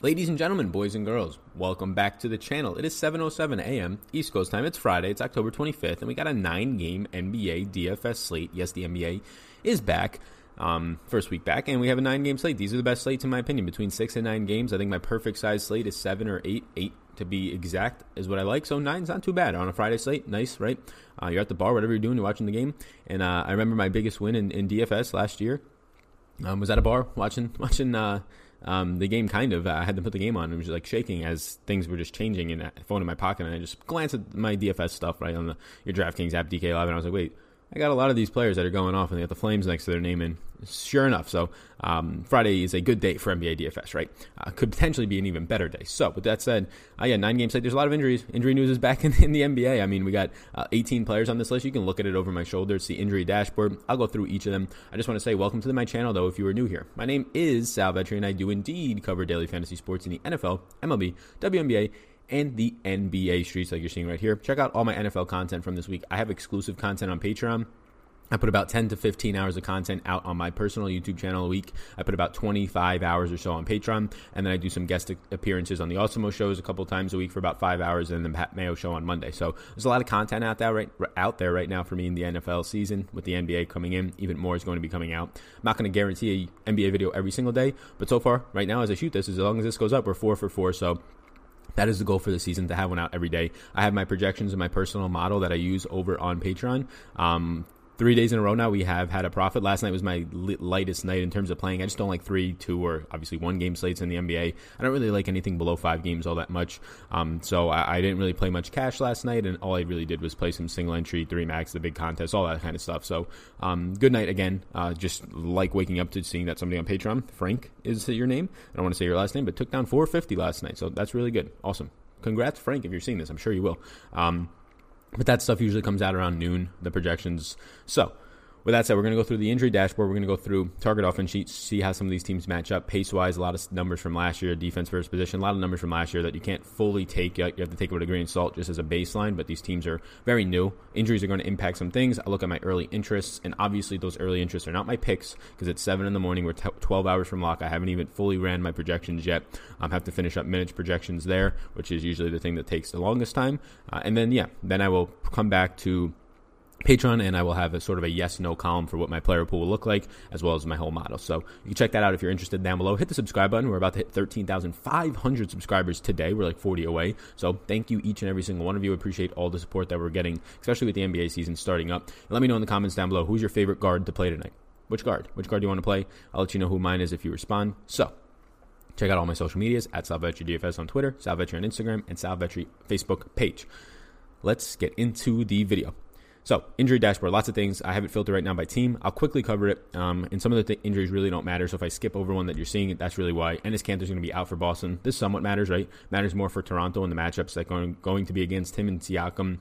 Ladies and gentlemen, boys and girls, welcome back to the channel. It is 7:07 a.m. East Coast time. It's Friday. It's October 25th, and we got a nine-game NBA DFS slate. Yes, the NBA is back. Um, first week back, and we have a nine-game slate. These are the best slates in my opinion, between six and nine games. I think my perfect size slate is seven or eight. Eight to be exact is what I like. So nine's not too bad on a Friday slate. Nice, right? Uh, you're at the bar, whatever you're doing, you're watching the game. And uh, I remember my biggest win in, in DFS last year um, was at a bar watching watching. Uh, um, the game kind of. I had to put the game on. It was like shaking as things were just changing, and phone in my pocket, and I just glanced at my DFS stuff right on the your DraftKings app, DK Live, and I was like, wait, I got a lot of these players that are going off, and they got the flames next to their name. And sure enough, so um, Friday is a good day for NBA DFS, right? Uh, could potentially be an even better day. So, with that said, uh, yeah, nine games. Like there's a lot of injuries. Injury news is back in, in the NBA. I mean, we got uh, 18 players on this list. You can look at it over my shoulder. It's the injury dashboard. I'll go through each of them. I just want to say welcome to my channel, though, if you are new here. My name is Sal Vetri, and I do indeed cover daily fantasy sports in the NFL, MLB, WNBA, and the NBA streets like you're seeing right here. Check out all my NFL content from this week. I have exclusive content on Patreon. I put about 10 to 15 hours of content out on my personal YouTube channel a week. I put about 25 hours or so on Patreon, and then I do some guest appearances on the Awesemo shows a couple times a week for about five hours, and then the Pat Mayo show on Monday. So there's a lot of content out there right out there right now for me in the NFL season. With the NBA coming in, even more is going to be coming out. I'm not going to guarantee a NBA video every single day, but so far, right now, as I shoot this, as long as this goes up, we're four for four. So that is the goal for the season to have one out every day. I have my projections and my personal model that I use over on Patreon. Um, three days in a row now we have had a profit. Last night was my lightest night in terms of playing. I just don't like three, two, or obviously one game slates in the NBA. I don't really like anything below five games all that much. Um, so I, I, didn't really play much cash last night, and all I really did was play some single entry, three max, the big contest, all that kind of stuff. So um, good night again. Uh, just like waking up to seeing that somebody on Patreon, Frank is your name. I don't want to say your last name, but took down 450 last night. So that's really good. Awesome. Congrats, Frank, if you're seeing this. I'm sure you will. Um, but that stuff usually comes out around noon, the projections. So, with that said, we're going to go through the injury dashboard. We're going to go through target offense sheets, see how some of these teams match up pace wise. A lot of numbers from last year, defense versus position, a lot of numbers from last year that you can't fully take. Yet. You have to take it with a grain of salt just as a baseline, but these teams are very new. Injuries are going to impact some things. I look at my early interests, and obviously those early interests are not my picks because it's 7 in the morning. We're t- 12 hours from lock. I haven't even fully ran my projections yet. I um, have to finish up minutes projections there, which is usually the thing that takes the longest time. Uh, and then, yeah, then I will come back to Patreon, and I will have a sort of a yes no column for what my player pool will look like, as well as my whole model. So you can check that out if you're interested down below. Hit the subscribe button. We're about to hit 13,500 subscribers today. We're like 40 away. So thank you, each and every single one of you. Appreciate all the support that we're getting, especially with the NBA season starting up. And let me know in the comments down below who's your favorite guard to play tonight. Which guard? Which guard do you want to play? I'll let you know who mine is if you respond. So check out all my social medias at Salvetri DFS on Twitter, Salvetri on Instagram, and Salvetri Facebook page. Let's get into the video. So, injury dashboard, lots of things. I have it filtered right now by team. I'll quickly cover it. Um, and some of the th- injuries really don't matter. So, if I skip over one that you're seeing, that's really why. Enes Kanter's going to be out for Boston. This somewhat matters, right? Matters more for Toronto and the matchups that going going to be against him and Siakam.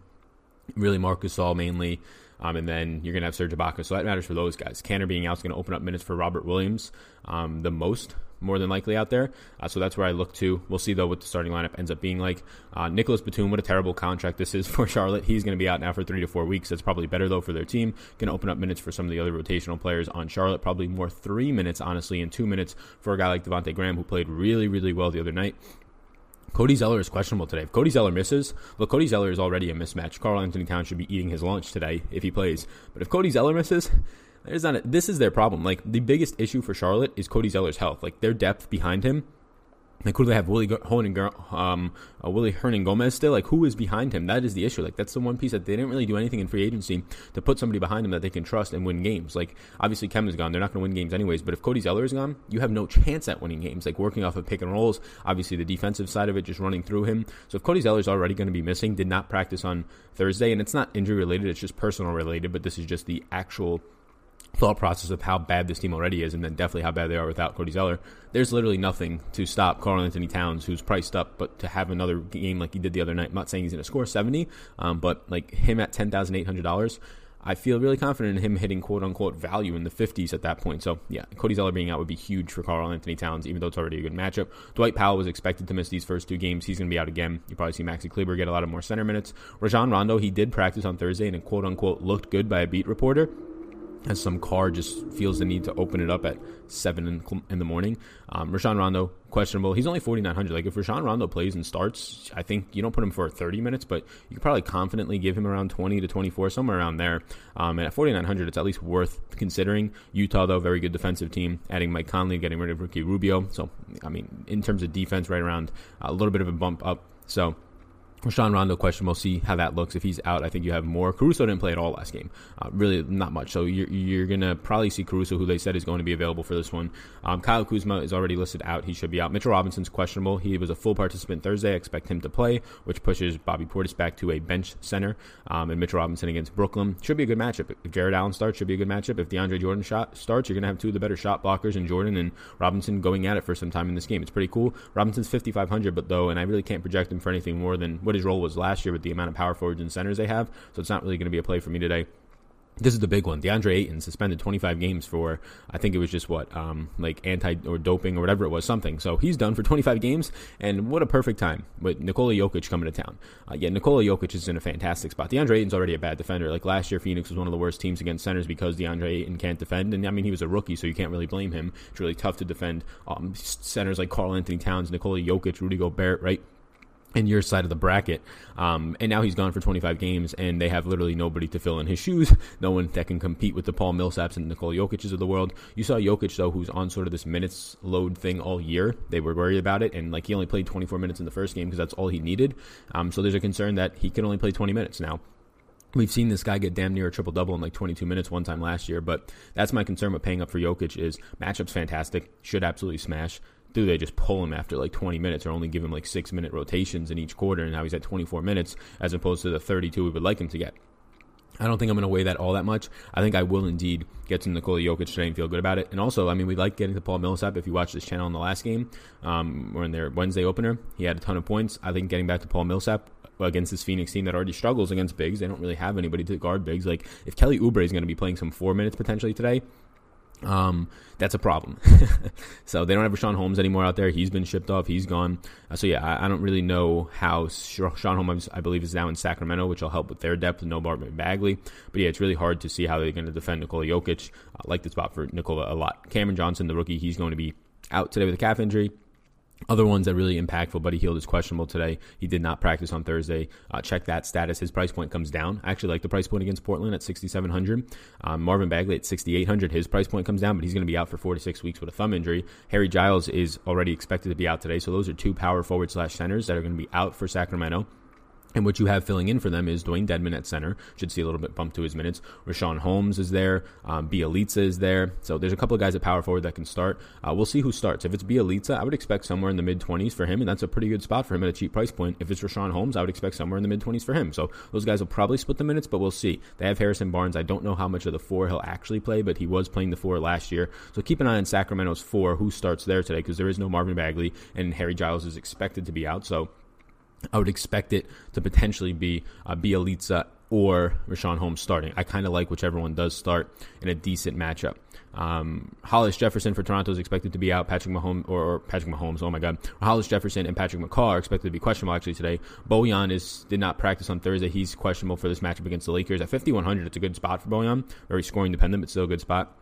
Really, Marc Gasol mainly. Um, and then you're going to have Serge Ibaka. So that matters for those guys. Kanter being out is going to open up minutes for Robert Williams um, the most more than likely out there. Uh, so that's where I look to. We'll see though what the starting lineup ends up being like. Uh, Nicolas Batum, what a terrible contract this is for Charlotte. He's going to be out now for three to four weeks. That's probably better though for their team. Going to open up minutes for some of the other rotational players on Charlotte. Probably more three minutes honestly, and two minutes for a guy like Devonte Graham who played really really well the other night. Cody Zeller is questionable today. If Cody Zeller misses, well, Cody Zeller is already a mismatch. Karl-Anthony Towns should be eating his lunch today if he plays. But if Cody Zeller misses, there's not a, this is their problem. Like the biggest issue for Charlotte is Cody Zeller's health. Like their depth behind him. Like who do they have? Willie Hernan, um, uh, Willy Hernangomez still. Like who is behind him? That is the issue. Like that's the one piece that they didn't really do anything in free agency to put somebody behind him that they can trust and win games. Like obviously Kemba's gone, they're not going to win games anyways. But if Cody Zeller is gone, you have no chance at winning games. Like working off of pick and rolls, obviously the defensive side of it just running through him. So if Cody Zeller is already going to be missing, did not practice on Thursday, and it's not injury related, it's just personal related. But this is just the actual thought process of how bad this team already is, and then definitely how bad they are without Cody Zeller, there's literally nothing to stop Karl-Anthony Towns, who's priced up, but to have another game like he did the other night. I'm not saying he's going to score 70, um, but like him at $10,800. I feel really confident in him hitting quote unquote value in the 50s at that point. So, yeah, Cody Zeller being out would be huge for Karl-Anthony Towns, even though it's already a good matchup. Dwight Powell was expected to miss these first two games. He's going to be out again. You probably see Maxi Kleber get a lot of more center minutes. Rajon Rondo, he did practice on Thursday and quote unquote looked good by a beat reporter as some car just feels the need to open it up at seven in, in the morning. Um, Rajon Rondo questionable. He's only forty nine hundred. Like if Rajon Rondo plays and starts, I think you don't put him for thirty minutes, but you could probably confidently give him around twenty to twenty four, somewhere around there. Um, and at forty nine hundred, it's at least worth considering. Utah though, very good defensive team. Adding Mike Conley, getting rid of Ricky Rubio. So I mean, in terms of defense, right around a little bit of a bump up. So Rajon Rondo question. We'll see how that looks. If he's out, I think you have more. Caruso didn't play at all last game. Uh, really, not much. So you're, you're going to probably see Caruso, who they said is going to be available for this one. Um, Kyle Kuzma is already listed out. He should be out. Mitchell Robinson's questionable. He was a full participant Thursday. I expect him to play, which pushes Bobby Portis back to a bench center. Um, and Mitchell Robinson against Brooklyn should be a good matchup. If Jarrett Allen starts, should be a good matchup. If DeAndre Jordan shot starts, you're going to have two of the better shot blockers in Jordan and Robinson going at it for some time in this game. It's pretty cool. Robinson's 5,500, but though, and I really can't project him for anything more than what his role was last year with the amount of power forwards and centers they have. So it's not really going to be a play for me today. This is the big one. DeAndre Ayton suspended 25 games for, I think it was just what, um, like anti or doping or whatever it was, something. So he's done for 25 games, and what a perfect time with Nikola Jokic coming to town. Uh, yeah, Nikola Jokic is in a fantastic spot. DeAndre Ayton's already a bad defender. Like last year, Phoenix was one of the worst teams against centers because DeAndre Ayton can't defend, and I mean he was a rookie, so you can't really blame him. It's really tough to defend um, centers like Karl-Anthony Towns, Nikola Jokic, Rudy Gobert, right? In your side of the bracket. Um, and now he's gone for 25 games, and they have literally nobody to fill in his shoes. No one that can compete with the Paul Millsaps and Nikola Jokic's of the world. You saw Jokic though, who's on sort of this minutes load thing all year. They were worried about it, and like he only played 24 minutes in the first game because that's all he needed. Um, so there's a concern that he can only play 20 minutes now. We've seen this guy get damn near a triple double in like 22 minutes one time last year, but that's my concern with paying up for Jokic is matchups fantastic, should absolutely smash do they just pull him after like 20 minutes or only give him like six minute rotations in each quarter and now he's at 24 minutes as opposed to the 32 we would like him to get I don't think I'm going to weigh that all that much. I think I will indeed get to Nikola Jokic today and feel good about it. And also, I mean, we like getting to Paul Millsap. If you watch this channel in the last game um, or in their Wednesday opener, he had a ton of points. I think getting back to Paul Millsap against this Phoenix team that already struggles against bigs, they don't really have anybody to guard bigs. Like if Kelly Oubre is going to be playing some four minutes potentially today, um, that's a problem. so they don't have Richaun Holmes anymore out there. He's been shipped off. He's gone. Uh, so yeah, I, I, don't really know how Richaun Holmes, I believe, is now in Sacramento, which will help with their depth. No Marvin Bagley, but yeah, it's really hard to see how they're going to defend Nikola Jokic. I like the spot for Nikola a lot. Cameron Johnson, the rookie, he's going to be out today with a calf injury. Other ones that really impactful. Buddy Hield is questionable today. He did not practice on Thursday. Uh, check that status. His price point comes down. I actually like the price point against Portland at 6,700. Um, Marvin Bagley at 6,800. His price point comes down, but he's going to be out for four to six weeks with a thumb injury. Harry Giles is already expected to be out today. So those are two power forward slash centers that are going to be out for Sacramento. And what you have filling in for them is Dewayne Dedmon at center. Should see a little bit bump to his minutes. Richaun Holmes is there. Um, is there. So there's a couple of guys at power forward that can start. Uh, we'll see who starts. If it's Bjelica, I would expect somewhere in the mid 20s for him, and that's a pretty good spot for him at a cheap price point. If it's Richaun Holmes, I would expect somewhere in the mid 20s for him. So those guys will probably split the minutes, but we'll see. They have Harrison Barnes. I don't know how much of the four he'll actually play, but he was playing the four last year. So keep an eye on Sacramento's four, who starts there today, because there is no Marvin Bagley, and Harry Giles is expected to be out. So I would expect it to potentially be uh, Bjelica or Richaun Holmes starting. I kind of like whichever one does start in a decent matchup. Um, Hollis Jefferson for Toronto is expected to be out. Patrick Mahomes or, or, Patrick Mahomes, oh my God, Hollis Jefferson and Patrick McCaw are expected to be questionable actually today. Bojan is did not practice on Thursday. He's questionable for this matchup against the Lakers at 5100. It's a good spot for Bojan. Very scoring dependent, but still a good spot.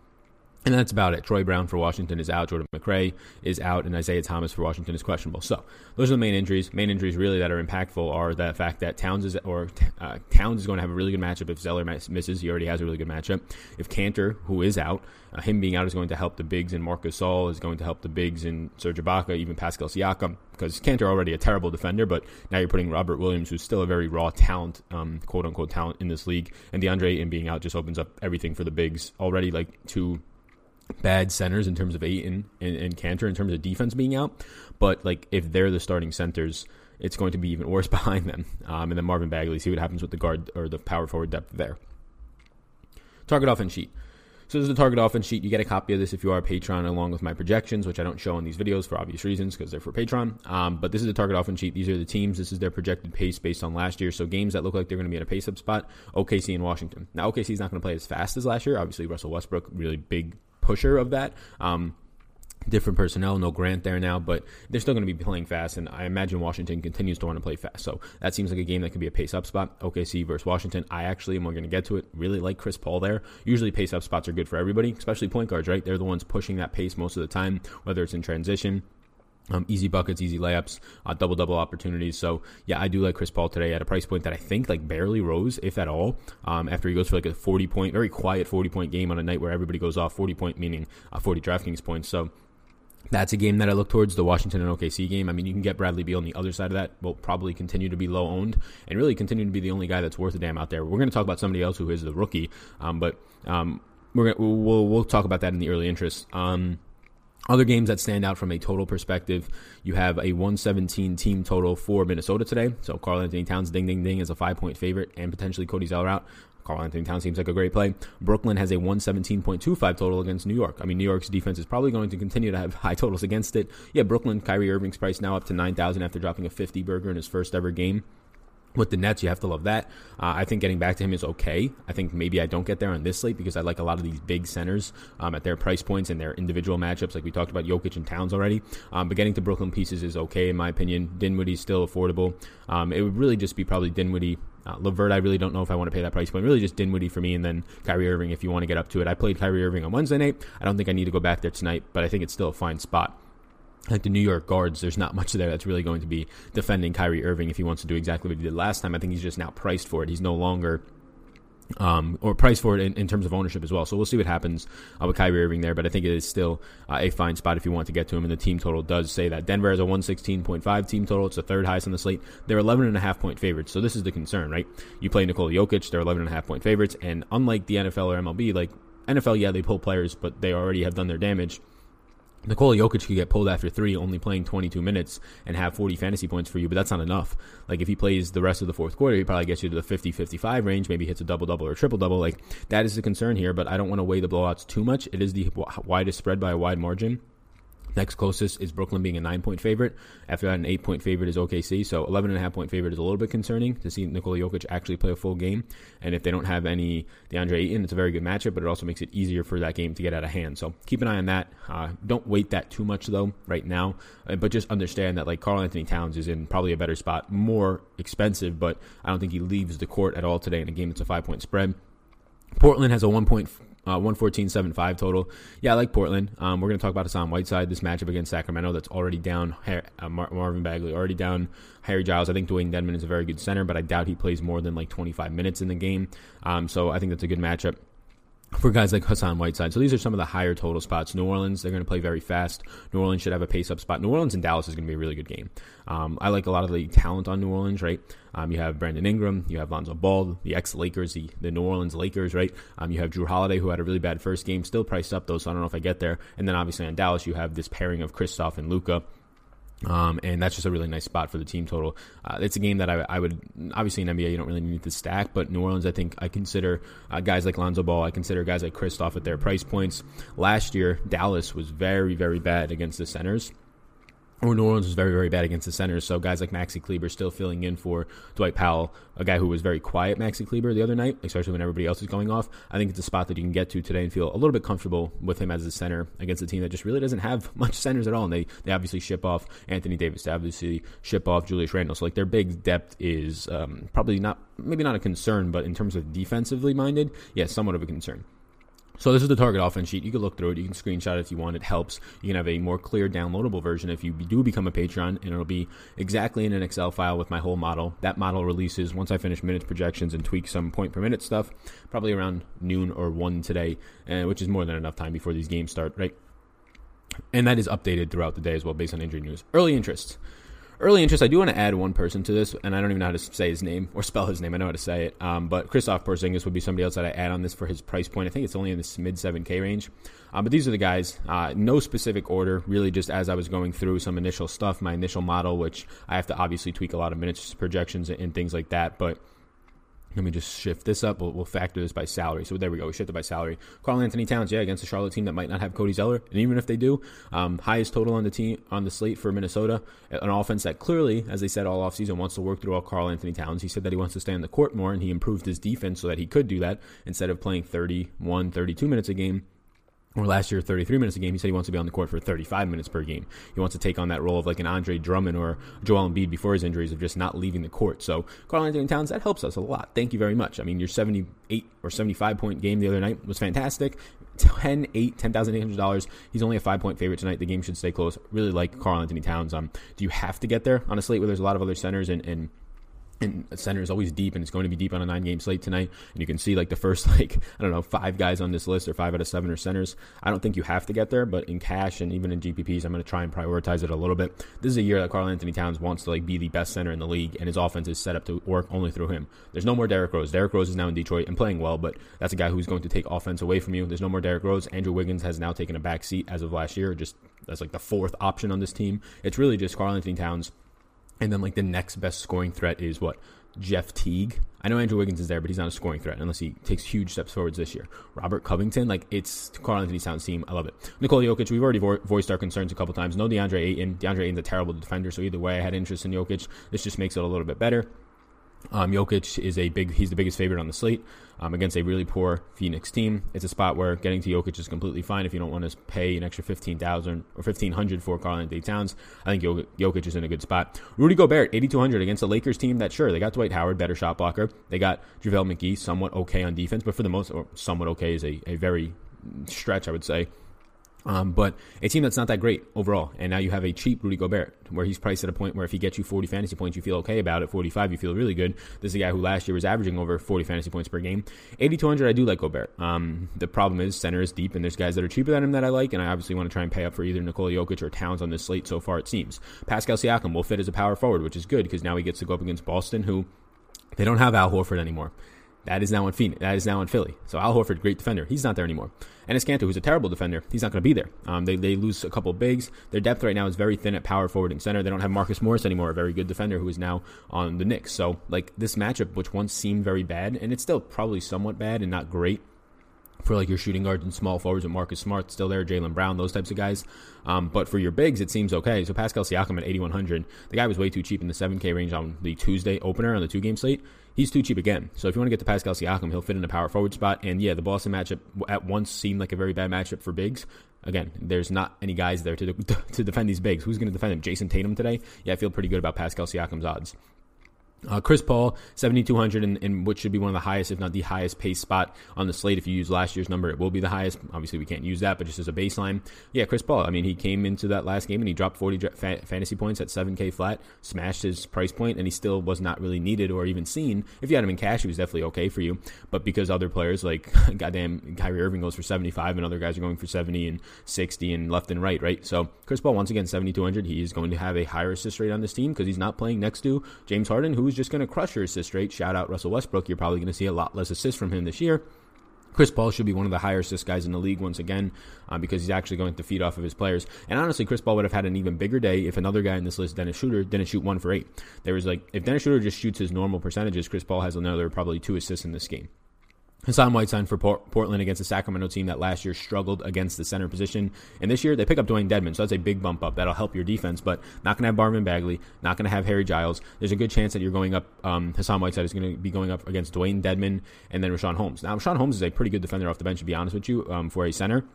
And that's about it. Troy Brown for Washington is out. Jordan McRae is out. And Isaiah Thomas for Washington is questionable. So those are the main injuries. Main injuries really that are impactful are the fact that Towns is or uh, Towns is going to have a really good matchup if Zeller misses. He already has a really good matchup. If Kanter, who is out, uh, him being out is going to help the bigs and Marc Gasol is going to help the bigs and Serge Ibaka, even Pascal Siakam, because Kanter already a terrible defender, but now you're putting Robert Williams, who's still a very raw talent, um, quote unquote talent in this league, and DeAndre Ayton being out just opens up everything for the bigs already. Like two bad centers in terms of Ayton and, and Kanter in terms of defense being out. But like if they're the starting centers, it's going to be even worse behind them. Um, and then Marvin Bagley, see what happens with the guard or the power forward depth there. Target offense sheet. So this is the target offense sheet. You get a copy of this if you are a patron, along with my projections, which I don't show in these videos for obvious reasons because they're for Patreon. Um, but this is the target offense sheet. These are the teams. This is their projected pace based on last year. So games that look like they're going to be in a pace up spot: OKC and Washington. Now OKC is not going to play as fast as last year. Obviously, Russell Westbrook, really big pusher of that. Um, different personnel. No Grant there now, but they're still going to be playing fast, and I imagine Washington continues to want to play fast. So that seems like a game that could be a pace up spot. OKC versus Washington. I actually, and we're going to get to it, really like Chris Paul there. Usually pace up spots are good for everybody, especially point guards, right? They're the ones pushing that pace most of the time, whether it's in transition. Um, easy buckets, easy layups, uh, double double opportunities. So yeah, I do like Chris Paul today at a price point that I think like barely rose, if at all. Um, after he goes for like a forty point, very quiet forty point game on a night where everybody goes off forty point, meaning uh, forty DraftKings points. So that's a game that I look towards the Washington and OKC game. I mean, you can get Bradley Beal on the other side of that. Will probably continue to be low owned and really continue to be the only guy that's worth a damn out there. We're going to talk about somebody else who is the rookie, um, but um, we're gonna, we'll we'll talk about that in the early interest. Um, other games that stand out from a total perspective, you have a 117 team total for Minnesota today. So Karl-Anthony Towns, ding ding ding, is a five point favorite, and potentially Cody Zeller out. Karl-Anthony Towns seems like a great play. Brooklyn has a 117.25 total against New York. I mean, New York's defense is probably going to continue to have high totals against it. Yeah, Brooklyn, Kyrie Irving's price now up to 9,000 after dropping a 50 burger in his first ever game with the Nets, you have to love that. Uh, I think getting back to him is okay. I think maybe I don't get there on this slate because I like a lot of these big centers um, at their price points and their individual matchups, like we talked about Jokic and Towns already. Um, but getting to Brooklyn pieces is okay in my opinion. Dinwiddie's still affordable. Um, it would really just be probably Dinwiddie. Uh, I really don't know if I want to pay that price point. Really, just Dinwiddie for me, and then Kyrie Irving if you want to get up to it. I played Kyrie Irving on Wednesday night. I don't think I need to go back there tonight, but I think it's still a fine spot like the New York guards, there's not much there that's really going to be defending Kyrie Irving if he wants to do exactly what he did last time. I think he's just now priced for it. He's no longer um, or priced for it in, in, terms of ownership as well. So we'll see what happens uh, with Kyrie Irving there, but I think it is still uh, a fine spot if you want to get to him. And the team total does say that Denver has a 116.5 team total. It's the third highest on the slate. They're 11 and a half point favorites. So this is the concern, right? You play Nikola Jokic, they're 11 and a half point favorites. And unlike the NFL or MLB, like NFL, yeah, they pull players, but they already have done their damage. Nikola Jokic could get pulled after three, only playing 22 minutes, and have 40 fantasy points for you, but that's not enough. Like, if he plays the rest of the fourth quarter, he probably gets you to the 50 55 range, maybe hits a double double or triple double. Like, that is the concern here, but I don't want to weigh the blowouts too much. It is the widest spread by a wide margin. Next closest is Brooklyn being a nine point favorite. After that, an eight point favorite is OKC. So 11 and a half point favorite is a little bit concerning to see Nikola Jokic actually play a full game. And if they don't have any DeAndre Ayton, it's a very good matchup, but it also makes it easier for that game to get out of hand. So keep an eye on that. Uh, don't wait that too much though right now, uh, but just understand that like Karl-Anthony Towns is in probably a better spot, more expensive, but I don't think he leaves the court at all today in a game that's a five point spread. Portland has a one point uh, 114.75 total. Yeah, I like Portland. Um, we're going to talk about Hassan Whiteside, this matchup against Sacramento that's already down. Uh, Mar- Marvin Bagley already down. Harry Giles, I think Dewayne Dedmon is a very good center, but I doubt he plays more than like 25 minutes in the game. Um, so I think that's a good matchup for guys like Hassan Whiteside. So these are some of the higher total spots. New Orleans, they're going to play very fast. New Orleans should have a pace up spot. New Orleans and Dallas is going to be a really good game. Um, I like a lot of the talent on New Orleans, right? Um, you have Brandon Ingram, you have Lonzo Ball, the ex Lakers, the, the New Orleans Lakers, right? Um, you have Jrue Holiday, who had a really bad first game, still priced up though, so I don't know if I get there. And then obviously on Dallas, you have this pairing of Kristaps and Luka. Um, and that's just a really nice spot for the team total. Uh, it's a game that I, I, would obviously in NBA you don't really need to stack, but New Orleans I think I consider uh, guys like Lonzo Ball, I consider guys like Kristaps at their price points. Last year Dallas was very very bad against the centers or New Orleans was very, very bad against the centers. So guys like Maxi Kleber still filling in for Dwight Powell, a guy who was very quiet, Maxi Kleber, the other night, especially when everybody else is going off. I think it's a spot that you can get to today and feel a little bit comfortable with him as a center against a team that just really doesn't have much centers at all. And they, they obviously ship off Anthony Davis, they obviously ship off Julius Randle. So like their big depth is um, probably not, maybe not a concern, but in terms of defensively minded, yeah, somewhat of a concern. So this is the target offense sheet. You can look through it. You can screenshot it if you want. It helps. You can have a more clear downloadable version if you do become a Patreon, and it'll be exactly in an Excel file with my whole model. That model releases once I finish minutes projections and tweak some point per minute stuff, probably around noon or one today, uh, which is more than enough time before these games start, right? And that is updated throughout the day as well based on injury news. Early interest. Early interest, I do want to add one person to this, and I don't even know how to say his name or spell his name. I know how to say it. Um, but Kristaps Porzingis would be somebody else that I add on this for his price point. I think it's only in this mid 7K range. Uh, but these are the guys. Uh, no specific order, really just as I was going through some initial stuff, my initial model, which I have to obviously tweak a lot of minutes projections and things like that. But let me just shift this up. We'll, we'll, factor this by salary. So there we go. We shifted by salary. Karl-Anthony Towns, yeah, against a Charlotte team that might not have Cody Zeller, and even if they do, um, highest total on the team on the slate for Minnesota, an offense that clearly, as they said all offseason, wants to work through all Karl-Anthony Towns. He said that he wants to stay on the court more, and he improved his defense so that he could do that instead of playing 31, 32 minutes a game or last year 33 minutes a game. He said he wants to be on the court for 35 minutes per game. He wants to take on that role of like an Andre Drummond or Joel Embiid before his injuries of just not leaving the court. So Karl-Anthony Towns, that helps us a lot. Thank you very much. I mean, your 78 or 75 point game the other night was fantastic. 10, 8, $10,800. He's only a five point favorite tonight. The game should stay close. Really like Karl-Anthony Towns. Um, do you have to get there on a slate where there's a lot of other centers and, and and center is always deep and it's going to be deep on a nine game slate tonight. And you can see like the first like i don't know five guys on this list or five out of seven are centers. I don't think you have to get there but in cash and even in gpps i'm going to try and prioritize it a little bit. This is a year that karl-anthony towns wants to like be the best center in the league and his offense is set up to work only through him. There's no more Derrick Rose. Derrick Rose is now in Detroit and playing well but that's a guy who's going to take offense away from you. There's no more Derrick Rose. Andrew Wiggins has now taken a back seat as of last year just that's like the fourth option on this team. It's really just karl-anthony towns and then like the next best scoring threat is what Jeff Teague. I know Andrew Wiggins is there, but he's not a scoring threat unless he takes huge steps forwards this year. Robert Covington, like it's Karl-Anthony Towns team. I love it. Nikola Jokic, we've already vo- voiced our concerns a couple times. No DeAndre Ayton. DeAndre Ayton's a terrible defender, so either way, I had interest in Jokic. This just makes it a little bit better. Um, Jokic is a big, he's the biggest favorite on the slate um, against a really poor Phoenix team. It's a spot where getting to Jokic is completely fine if you don't want to pay an extra 15000 or 1500 for Karl-Anthony Towns. I think Jokic is in a good spot. Rudy Gobert, 8200 against a Lakers team that, sure, they got Dwight Howard, better shot blocker. They got JaVale McGee, somewhat okay on defense, but for the most, or somewhat okay is a, a very stretch, I would say. Um, but a team that's not that great overall, and now you have a cheap Rudy Gobert, where he's priced at a point where if he gets you 40 fantasy points, you feel okay about it. 45, you feel really good. This is a guy who last year was averaging over 40 fantasy points per game. 8,200, I do like Gobert. Um, the problem is center is deep, and there's guys that are cheaper than him that I like, and I obviously want to try and pay up for either Nikola Jokic or Towns on this slate so far, it seems. Pascal Siakam will fit as a power forward, which is good because now he gets to go up against Boston, who they don't have Al Horford anymore. That is now in Phoenix. That is now in Philly. So Al Horford, great defender. He's not there anymore. And Kanter, who's a terrible defender, he's not going to be there. Um, they, they lose a couple bigs. Their depth right now is very thin at power forward and center. They don't have Marcus Morris anymore, a very good defender who is now on the Knicks. So like this matchup, which once seemed very bad, and it's still probably somewhat bad and not great for like your shooting guards and small forwards with Marcus Smart still there, Jaylen Brown, those types of guys. Um, but for your bigs, it seems okay. So Pascal Siakam at 8,100, the guy was way too cheap in the 7K range on the Tuesday opener on the two game slate. He's too cheap again. So if you want to get to Pascal Siakam, he'll fit in a power forward spot. And yeah, the Boston matchup at once seemed like a very bad matchup for bigs. Again, there's not any guys there to to defend these bigs. Who's going to defend him? Jayson Tatum today? Yeah, I feel pretty good about Pascal Siakam's odds. Uh, Chris Paul, 7,200 in, in which should be one of the highest, if not the highest pace spot on the slate. If you use last year's number, it will be the highest. Obviously, we can't use that, but just as a baseline. Yeah, Chris Paul, I mean, he came into that last game and he dropped 40 fa- fantasy points at 7K flat, smashed his price point, and he still was not really needed or even seen. If you had him in cash, he was definitely okay for you. But because other players like, goddamn, Kyrie Irving goes for 75 and other guys are going for 70 and 60 and left and right, right? So Chris Paul, once again, 7,200. He is going to have a higher assist rate on this team because he's not playing next to James Harden, who's just going to crush your assist rate. Shout out Russell Westbrook. You're probably going to see a lot less assists from him this year. Chris Paul should be one of the higher assist guys in the league once again uh, because he's actually going to feed off of his players. And honestly, Chris Paul would have had an even bigger day if another guy in this list, Dennis Schroeder, didn't shoot one for eight. There was like, if Dennis Schroeder just shoots his normal percentages, Chris Paul has another probably two assists in this game. Hassan Whiteside for Portland against the Sacramento team that last year struggled against the center position. And this year they pick up Dewayne Dedmon, so that's a big bump up. That'll help your defense, but not going to have Marvin Bagley, not going to have Harry Giles. There's a good chance that you're going up, um, Hassan Whiteside is going to be going up against Dewayne Dedmon and then Richaun Holmes. Now, Richaun Holmes is a pretty good defender off the bench, to be honest with you, um, for a center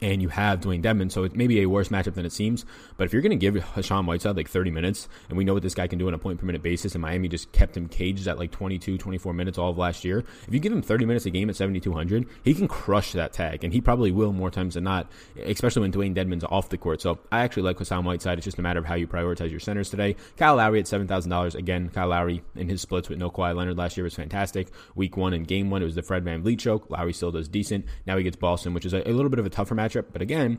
and you have Dewayne Dedmon, so it may be a worse matchup than it seems. But if you're going to give Hassan Whiteside like 30 minutes, and we know what this guy can do on a point per minute basis, and Miami just kept him caged at like 22, 24 minutes all of last year, if you give him 30 minutes a game at 7,200, he can crush that tag, and he probably will more times than not, especially when Dewayne Dedmon's off the court. So I actually like Hassan Whiteside. It's just a matter of how you prioritize your centers today. Kyle Lowry at $7,000. Again, Kyle Lowry in his splits with no Kawhi Leonard last year was fantastic. Week one and game one, it was the Fred VanVleet choke. Lowry still does decent. Now he gets Boston, which is a, a little bit of a tougher matchup, but again,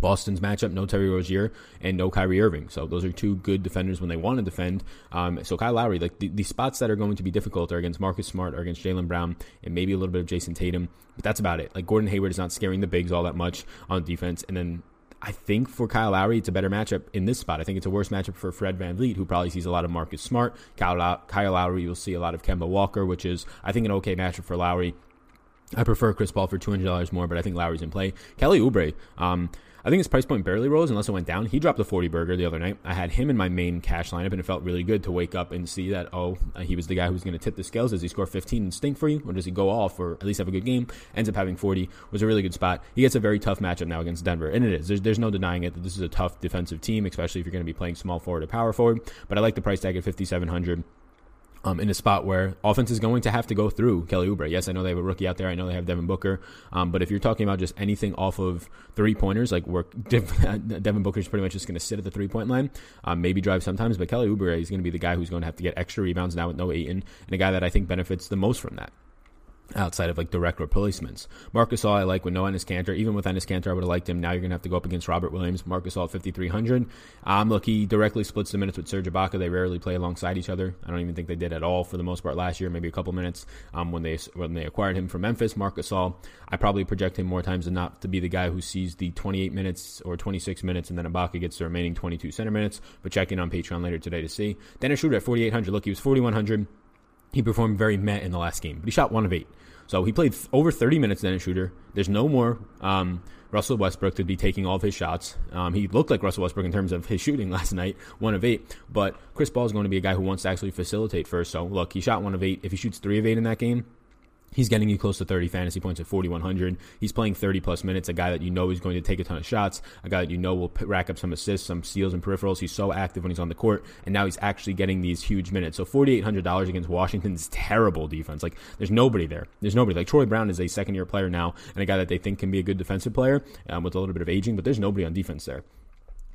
Boston's matchup, no Terry Rozier and no Kyrie Irving. So those are two good defenders when they want to defend. Um, so Kyle Lowry, like the, the, spots that are going to be difficult are against Marcus Smart or against Jaylen Brown and maybe a little bit of Jayson Tatum. But that's about it. Like Gordon Hayward is not scaring the bigs all that much on defense. And then I think for Kyle Lowry, it's a better matchup in this spot. I think it's a worse matchup for Fred VanVleet, who probably sees a lot of Marcus Smart. Kyle, Kyle Lowry, you'll see a lot of Kemba Walker, which is, I think, an okay matchup for Lowry. I prefer Chris Paul for $200 more, but I think Lowry's in play. Kelly Oubre, um, I think his price point barely rose unless it went down. He dropped the 40 burger the other night. I had him in my main cash lineup, and it felt really good to wake up and see that, oh, uh, he was the guy who was going to tip the scales. Does he score 15 and stink for you, or does he go off or at least have a good game? Ends up having 40. Was a really good spot. He gets a very tough matchup now against Denver, and it is. There's, there's no denying it that this is a tough defensive team, especially if you're going to be playing small forward or power forward. But I like the price tag at 5,700 um, in a spot where offense is going to have to go through Kelly Oubre. Yes, I know they have a rookie out there. I know they have Devin Booker. Um, but if you're talking about just anything off of three pointers, like where Devin Booker is pretty much just going to sit at the three point line, um, maybe drive sometimes. But Kelly Oubre is going to be the guy who's going to have to get extra rebounds now with no Ayton, and a guy that I think benefits the most from that outside of like direct replacements. Marc Gasol I like with no Enes Kanter. Even with Enes Kanter, I would have liked him. Now you're going to have to go up against Robert Williams. Marc Gasol at 5,300. Um, look, he directly splits the minutes with Serge Ibaka. They rarely play alongside each other. I don't even think they did at all for the most part last year. Maybe a couple minutes um, when they when they acquired him from Memphis. Marc Gasol, I probably project him more times than not to be the guy who sees the 28 minutes or 26 minutes, and then Ibaka gets the remaining 22 center minutes. But check in on Patreon later today to see. Dennis Schroeder at 4,800. Look, he was 4,100. He performed very met in the last game, but he shot one of eight. So he played over 30 minutes then a shooter. There's no more um, Russell Westbrook to be taking all of his shots. Um, he looked like Russell Westbrook in terms of his shooting last night, one of eight. But Chris Paul is going to be a guy who wants to actually facilitate first. So look, he shot one of eight. If he shoots three of eight in that game, He's getting you close to 30 fantasy points at 4,100. He's playing 30 plus minutes, a guy that you know is going to take a ton of shots, a guy that you know will rack up some assists, some steals, and peripherals. He's so active when he's on the court, and now he's actually getting these huge minutes. So $4,800 against Washington's terrible defense. Like, there's nobody there. There's nobody. Like, Troy Brown is a second year player now, and a guy that they think can be a good defensive player um, with a little bit of aging, but there's nobody on defense there.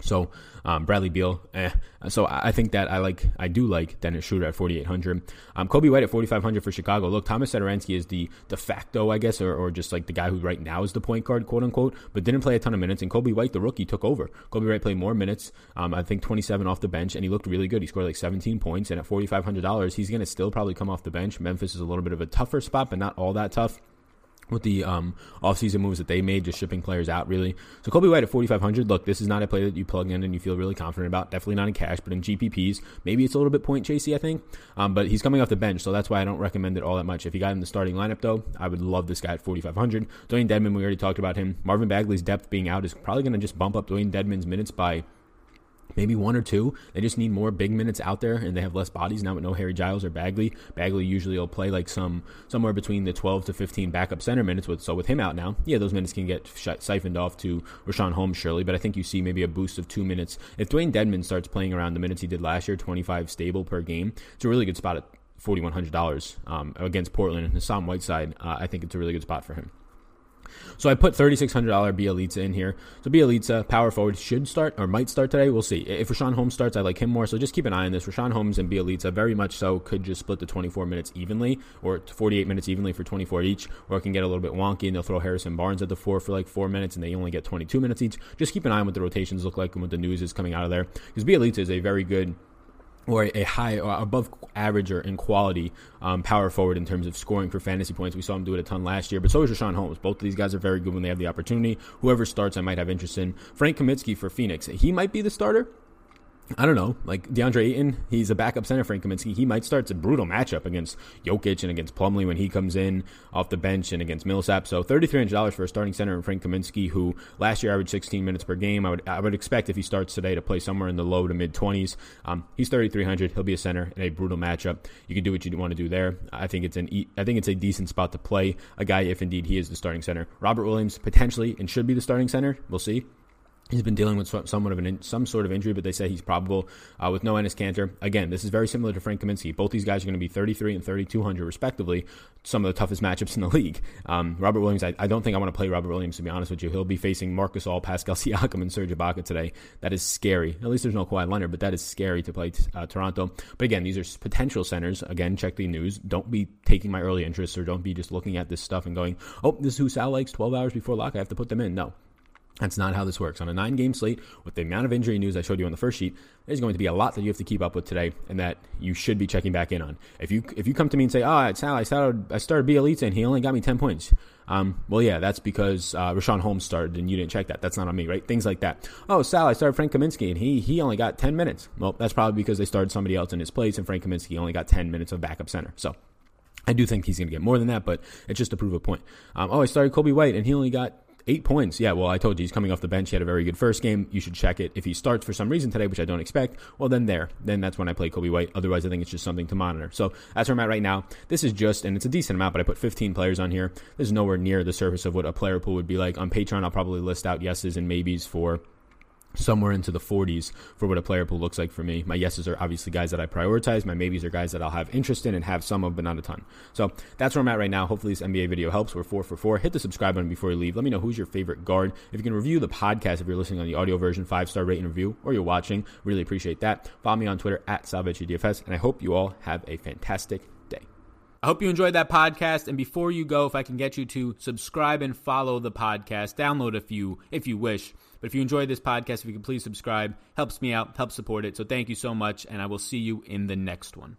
So um, Bradley Beal, eh. So I think that I like, I do like Dennis Schroeder at 4,800. Um, Coby White at 4,500 for Chicago. Look, Thomas Satoransky is the de facto, I guess, or, or just like the guy who right now is the point guard, quote unquote, but didn't play a ton of minutes. And Coby White, the rookie, took over. Coby White played more minutes, um, I think 27 off the bench, and he looked really good. He scored like 17 points, and at $4,500, he's going to still probably come off the bench. Memphis is a little bit of a tougher spot, but not all that tough with the um, offseason moves that they made, just shipping players out, really. So Coby White at 4,500. Look, this is not a play that you plug in and you feel really confident about. Definitely not in cash, but in GPPs, maybe it's a little bit point chasey, I think. Um, but he's coming off the bench, so that's why I don't recommend it all that much. If you got in the starting lineup, though, I would love this guy at 4,500. Dewayne Dedmon, we already talked about him. Marvin Bagley's depth being out is probably going to just bump up Dewayne Dedmon's minutes by maybe one or two. They just need more big minutes out there, and they have less bodies now with no Harry Giles or Bagley. Bagley usually will play like some somewhere between the 12 to 15 backup center minutes. With so with him out now, yeah, those minutes can get siphoned off to Richaun Holmes surely, but I think you see maybe a boost of two minutes if Dewayne Dedmon starts playing around the minutes he did last year, 25 stable per game. It's a really good spot at. $4,100 um, against Portland and Hassan Whiteside. Uh, I think it's a really good spot for him. So I put $3,600 Bjelica in here. So Bjelica, uh, power forward, should start or might start today. We'll see. If Richaun Holmes starts, I like him more. So just keep an eye on this. Richaun Holmes and Bjelica uh, very much so could just split the 24 minutes evenly or 48 minutes evenly for 24 each, or it can get a little bit wonky and they'll throw Harrison Barnes at the four for like four minutes and they only get 22 minutes each. Just keep an eye on what the rotations look like and what the news is coming out of there. Because Bjelica is a very good or a high or above average or in quality um, power forward in terms of scoring for fantasy points. We saw him do it a ton last year, but so is Richaun Holmes. Both of these guys are very good when they have the opportunity. Whoever starts, I might have interest in. Frank Kaminsky for Phoenix. He might be the starter. I don't know, like DeAndre Ayton, he's a backup center. Frank Kaminsky, he might start. It's a brutal matchup against Jokic and against Plumlee when he comes in off the bench and against Millsap. So thirty three hundred dollars for a starting center and Frank Kaminsky, who last year averaged sixteen minutes per game. I would I would expect if he starts today to play somewhere in the low to mid twenties. Um, he's thirty three hundred. He'll be a center in a brutal matchup. You can do what you want to do there. I think it's an I think it's a decent spot to play a guy if indeed he is the starting center. Robert Williams potentially and should be the starting center. We'll see. He's been dealing with somewhat of an some sort of injury, but they say he's probable uh, with no Enes Kanter. Again, this is very similar to Frank Kaminsky. Both these guys are going to be 33 and 3200 respectively. Some of the toughest matchups in the league. Um, Robert Williams, I, I, don't think I want to play Robert Williams to be honest with you. He'll be facing Marc Gasol, Pascal Siakam, and Serge Ibaka today. That is scary. At least there's no Kawhi Leonard, but that is scary to play t- uh, Toronto. But again, these are potential centers. Again, check the news. Don't be taking my early interest or don't be just looking at this stuff and going, "Oh, this is who Sal likes." 12 hours before lock, I have to put them in. No, That's not how this works. On a nine game slate, with the amount of injury news I showed you on the first sheet, there's going to be a lot that you have to keep up with today and that you should be checking back in on. If you if you come to me and say, oh, Sal, I started, I started Bjelica and he only got me 10 points. Um, well, yeah, that's because uh, Richaun Holmes started and you didn't check that. That's not on me, right? Things like that. Oh, Sal, I started Frank Kaminsky and he he only got 10 minutes. Well, that's probably because they started somebody else in his place and Frank Kaminsky only got 10 minutes of backup center. So I do think he's going to get more than that, but it's just to prove a point. Um, oh, I started Coby White and he only got Eight points. Yeah, well, I told you he's coming off the bench. He had a very good first game. You should check it. If he starts for some reason today, which I don't expect, well, then there. Then that's when I play Coby White. Otherwise, I think it's just something to monitor. So that's where I'm at right now. This is just, and it's a decent amount, but I put 15 players on here. This is nowhere near the surface of what a player pool would be like. On Patreon, I'll probably list out yeses and maybes for somewhere into the 40s for what a player pool looks like for me. My yeses are obviously guys that I prioritize. My maybes are guys that I'll have interest in and have some of, but not a ton. So that's where I'm at right now. Hopefully, this NBA video helps. We're four for four. Hit the subscribe button before you leave. Let me know who's your favorite guard. If you can review the podcast, if you're listening on the audio version, five star rate and review, or you're watching, really appreciate that. Follow me on Twitter at SalVetriDFS, and I hope you all have a fantastic day. I hope you enjoyed that podcast. And before you go, if I can get you to subscribe and follow the podcast, download a few if you wish. But if you enjoyed this podcast, if you could please subscribe, helps me out, helps support it. So thank you so much, and I will see you in the next one.